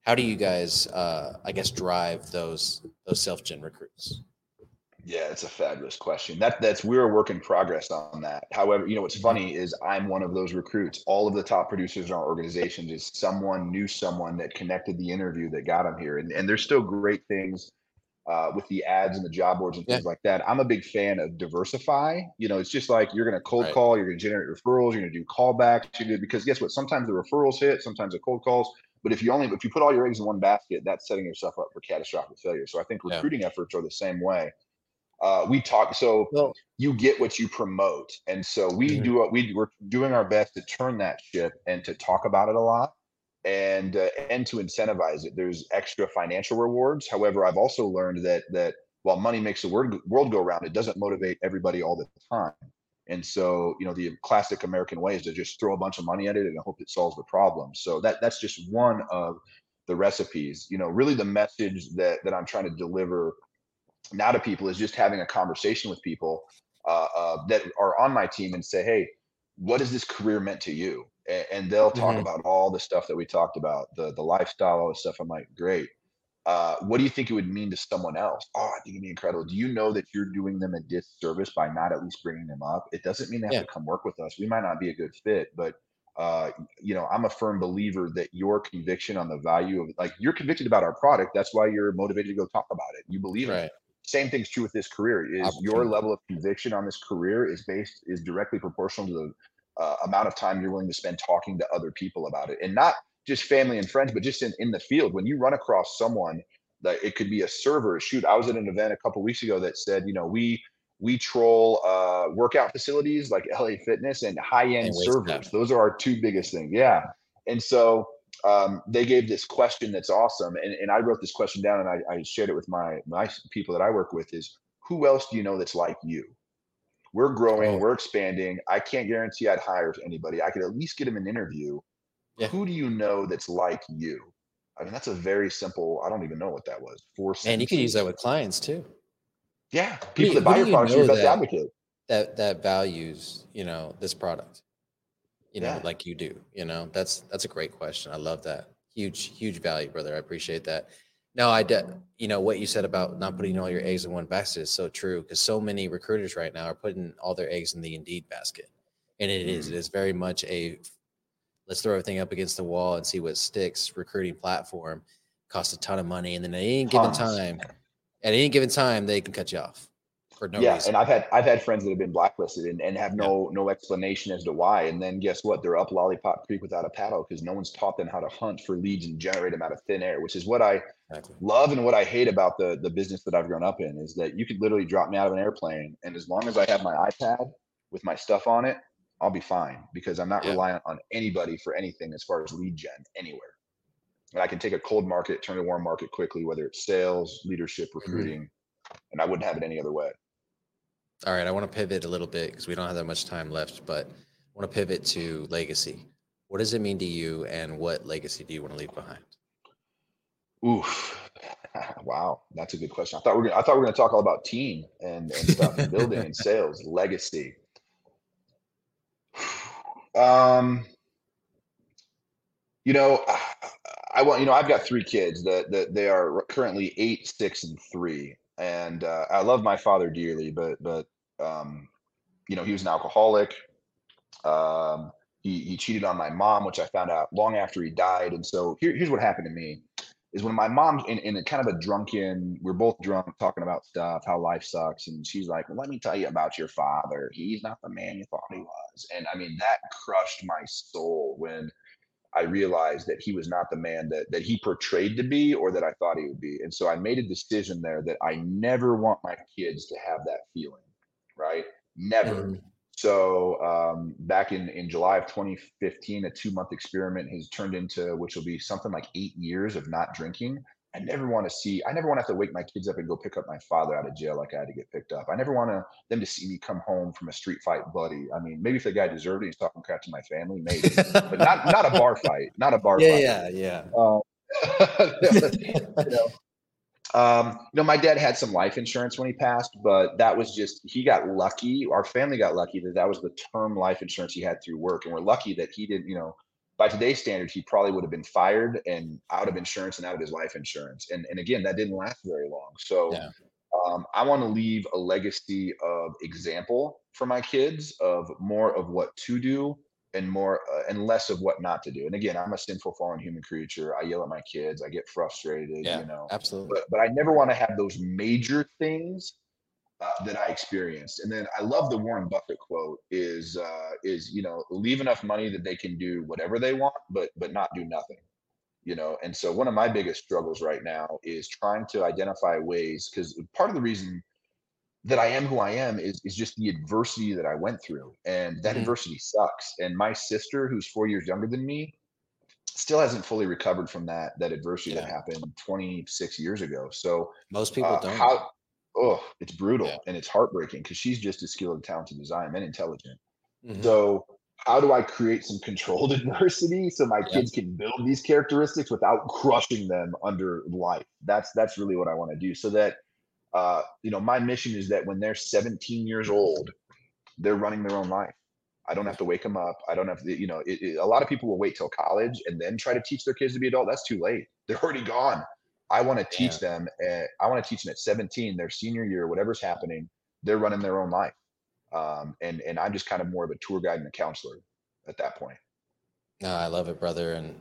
how do you guys uh i guess drive those those self-gen recruits yeah, it's a fabulous question. That that's we're a work in progress on that. However, you know what's funny is I'm one of those recruits. All of the top producers in our organization is someone knew someone that connected the interview that got them here, and and there's still great things uh, with the ads and the job boards and things yeah. like that. I'm a big fan of diversify. You know, it's just like you're going to cold right. call, you're going to generate referrals, you're going to do callbacks. You're because guess what? Sometimes the referrals hit, sometimes the cold calls. But if you only if you put all your eggs in one basket, that's setting yourself up for catastrophic failure. So I think recruiting yeah. efforts are the same way. Uh, we talk so well, you get what you promote, and so we mm-hmm. do what we we're doing our best to turn that ship and to talk about it a lot and uh, and to incentivize it. There's extra financial rewards. However, I've also learned that that while money makes the world world go round, it doesn't motivate everybody all the time. And so, you know, the classic American way is to just throw a bunch of money at it and hope it solves the problem. So that that's just one of the recipes. You know, really the message that that I'm trying to deliver now to people is just having a conversation with people uh, uh, that are on my team and say, hey, what is this career meant to you? and, and they'll talk mm-hmm. about all the stuff that we talked about, the the lifestyle, all the stuff. I'm like, great. Uh, what do you think it would mean to someone else? Oh, I think it'd be incredible. Do you know that you're doing them a disservice by not at least bringing them up? It doesn't mean they have yeah. to come work with us. We might not be a good fit, but uh, you know, I'm a firm believer that your conviction on the value of like you're convicted about our product. That's why you're motivated to go talk about it. You believe right. it. Same thing's true with this career. Is your level of conviction on this career is based is directly proportional to the uh, amount of time you're willing to spend talking to other people about it. And not just family and friends but just in, in the field. When you run across someone that it could be a server shoot i was at an event a couple weeks ago that said you know we we troll uh, workout facilities like la fitness and high-end servers. those are our two biggest things yeah. And so um, they gave this question that's awesome and, and i wrote this question down and I, I shared it with my my people that i work with is who else do you know that's like you we're growing, oh. we're expanding. I can't guarantee I'd hire anybody. I could at least get him an interview. Yeah. Who do you know that's like you? I mean, that's a very simple. I don't even know what that was. Four. And you can use that with clients too. Yeah, people that buy your product, your best that, advocate. That that values, you know, this product. You know, yeah. like you do. You know, that's that's a great question. I love that. Huge, huge value, brother. I appreciate that. No, I did. You know what you said about not putting all your eggs in one basket is so true because so many recruiters right now are putting all their eggs in the Indeed basket, and it is. It mm. is very much a let's throw everything up against the wall and see what sticks. Recruiting platform costs a ton of money, and then at any given time, at any given time, they can cut you off for no yeah, reason. and I've had I've had friends that have been blacklisted and, and have no yeah. no explanation as to why. And then guess what? They're up lollipop creek without a paddle because no one's taught them how to hunt for leads and generate them out of thin air, which is what I exactly. love and what I hate about the the business that I've grown up in is that you could literally drop me out of an airplane and as long as I have my iPad with my stuff on it, I'll be fine because I'm not yeah. reliant on anybody for anything as far as lead gen anywhere. And I can take a cold market, turn a warm market quickly, whether it's sales, leadership, mm-hmm. recruiting, mm-hmm. and I wouldn't have it any other way. All right, I want to pivot a little bit because we don't have that much time left, but I want to pivot to legacy. What does it mean to you, and what legacy do you want to leave behind? Oof, [LAUGHS] wow, that's a good question. I thought we are gonna, I thought we were going to talk all about team and, and stuff, and building and sales, [LAUGHS] legacy. [SIGHS] Um, you know, [SIGHS] I want you know I've got three kids that that they are currently eight, six, and three, and uh, I love my father dearly, but but um, you know he was an alcoholic. Um, he he cheated on my mom, which I found out long after he died. And so here, here's what happened to me: is when my mom in, in a kind of a drunken, we're both drunk talking about stuff, how life sucks, and she's like, "Let me tell you about your father. He's not the man you thought he was." And I mean that crushed my soul when I realized that he was not the man that that he portrayed to be or that I thought he would be. And so I made a decision there that I never want my kids to have that feeling, right? Never. Mm. So um, back in in July of 2015, a two month experiment has turned into which will be something like eight years of not drinking. I never want to see, I never want to have to wake my kids up and go pick up my father out of jail like I had to get picked up. I never want to, them to see me come home from a street fight bloody. I mean, maybe if the guy deserved it, he's talking crap to my family, maybe, but not not a bar fight, not a bar [LAUGHS] yeah, fight. Yeah, yeah, um, [LAUGHS] you know, um, you know, my dad had some life insurance when he passed, but that was just he got lucky. Our family got lucky that that was the term life insurance he had through work, and we're lucky that he didn't, you know, by today's standards, he probably would have been fired and out of insurance and out of his life insurance. And and again, that didn't last very long. So yeah. um, I want to leave a legacy of example for my kids of more of what to do and more uh, and less of what not to do. And again, I'm a sinful, fallen human creature. I yell at my kids. I get frustrated. Yeah, you know, absolutely. but but I never want to have those major things uh, that I experienced. And then I love the Warren Buffett quote: "Is uh, is you know leave enough money that they can do whatever they want, but but not do nothing." You know, and so one of my biggest struggles right now is trying to identify ways because part of the reason that I am who I am is is just the adversity that I went through, and that Mhm. adversity sucks. And my sister, who's four years younger than me, still hasn't fully recovered from that that adversity that happened 26 years ago. So Most people uh, don't. how? Oh, it's brutal Yeah. and it's heartbreaking because she's just as skilled and talented as I am and intelligent. Mhm. So how do I create some controlled [LAUGHS] adversity so my kids can build these characteristics without crushing them under life? That's that's really what I want to do. So that uh, you know, my mission is that when they're 17 years old, they're running their own life. I don't have to wake them up. I don't have to, you know, it, it- a lot of people will wait till college and then try to teach their kids to be adult. That's too late. They're already gone. I want to teach them. At, I want to teach them at 17, their senior year, whatever's happening, they're running their own life. Um, and and I'm just kind of more of a tour guide and a counselor at that point. No, I love it, brother. And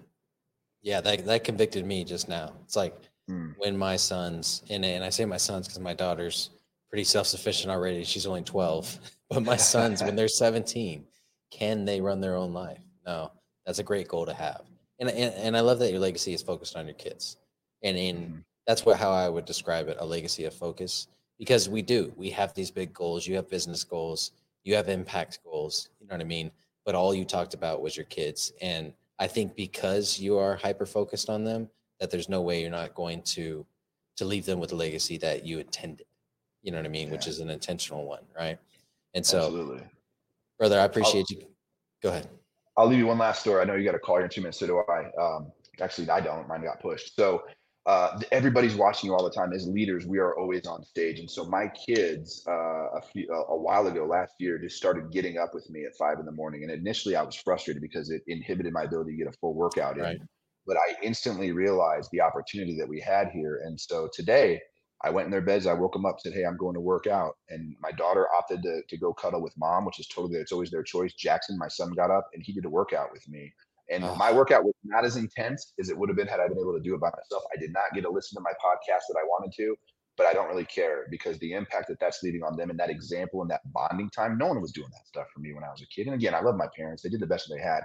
yeah, that that convicted me just now. It's like Mm. when my sons, and and I say my sons because my daughter's pretty self sufficient already. She's only twelve, [LAUGHS] but my sons, when they're seventeen, can they run their own life? No, that's a great goal to have. And and, and I love that your legacy is focused on your kids, and in Mhm. that's what how I would describe it: a legacy of focus. Because we do, we have these big goals. You have business goals. You have impact goals. You know what I mean? But all you talked about was your kids, and I think because you are hyper focused on them, that there's no way you're not going to to leave them with a legacy that you intended. You know what I mean? Which is an intentional one, right? And so, Absolutely. brother, I appreciate you. Go ahead. I'll leave you one last story. I know you got a call here in two minutes. So do I. Um, actually, I don't. Mine got pushed. So uh, everybody's watching you all the time. As leaders, we are always on stage. And so my kids, uh, a, few, a, a while ago, last year, just started getting up with me at five in the morning. And initially, I was frustrated because it inhibited my ability to get a full workout in. But I instantly realized the opportunity that we had here. And so today, I went in their beds. I woke them up, said, "Hey, I'm going to work out." And my daughter opted to, to go cuddle with mom, which is totally it's always their choice. Jackson, my son, got up and he did a workout with me. And Oh. my workout was not as intense as it would have been had I been able to do it by myself. I did not get to listen to my podcast that I wanted to, but I don't really care because the impact that that's leaving on them and that example and that bonding time. No one was doing that stuff for me when I was a kid. And again, I love my parents; they did the best they had.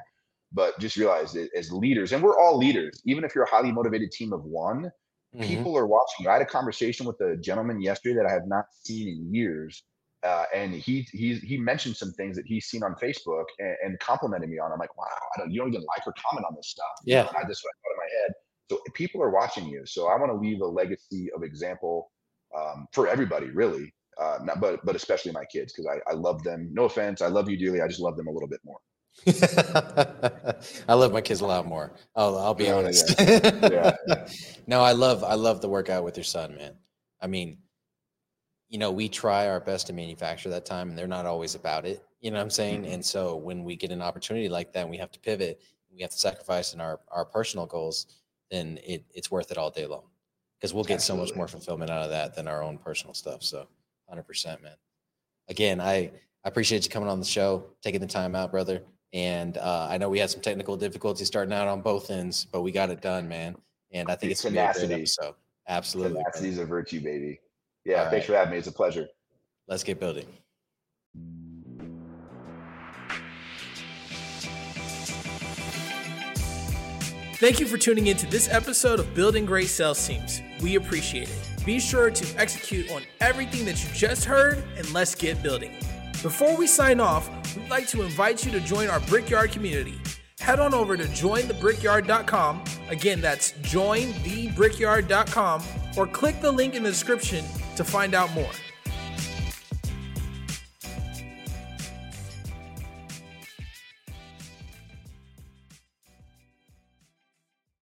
But just realize that as leaders, and we're all leaders, even if you're a highly motivated team of one, Mhm. people are watching. I had a conversation with a gentleman yesterday that I have not seen in years, uh, and he he he mentioned some things that he's seen on Facebook and, and complimented me on. I'm like, wow, I don't, you don't even like or comment on this stuff. Yeah. I just thought in my head. So people are watching you. So I want to leave a legacy of example um, for everybody, really. Uh, not, but but especially my kids because I, I love them. No offense, I love you dearly. I just love them a little bit more. [LAUGHS] I love my kids a lot more. I'll, I'll be Yeah, honest. Yeah, [LAUGHS] no, I love I love the workout with your son, man. I mean, you know, we try our best to manufacture that time, and they're not always about it. You know what I'm saying? Mhm. And so when we get an opportunity like that, and we have to pivot, we have to sacrifice in our our personal goals, then it, it's worth it all day long because we'll get so much more fulfillment out of that than our own personal stuff. So, hundred percent, man. Again, I I appreciate you coming on the show, taking the time out, brother. And uh, I know we had some technical difficulties starting out on both ends, but we got it done, man. And I think it's gonna be a great Tenacity. episode. Absolutely. Tenacity is a virtue, baby. Yeah, All thanks right. for having me. It's a pleasure. Let's get building. Thank you for tuning in to this episode of Building Great Sales Teams. We appreciate it. Be sure to execute on everything that you just heard and let's get building. Before we sign off, we'd like to invite you to join our Brickyard community. Head on over to jointhebrickyard.com. Again, that's jointhebrickyard.com or click the link in the description to find out more.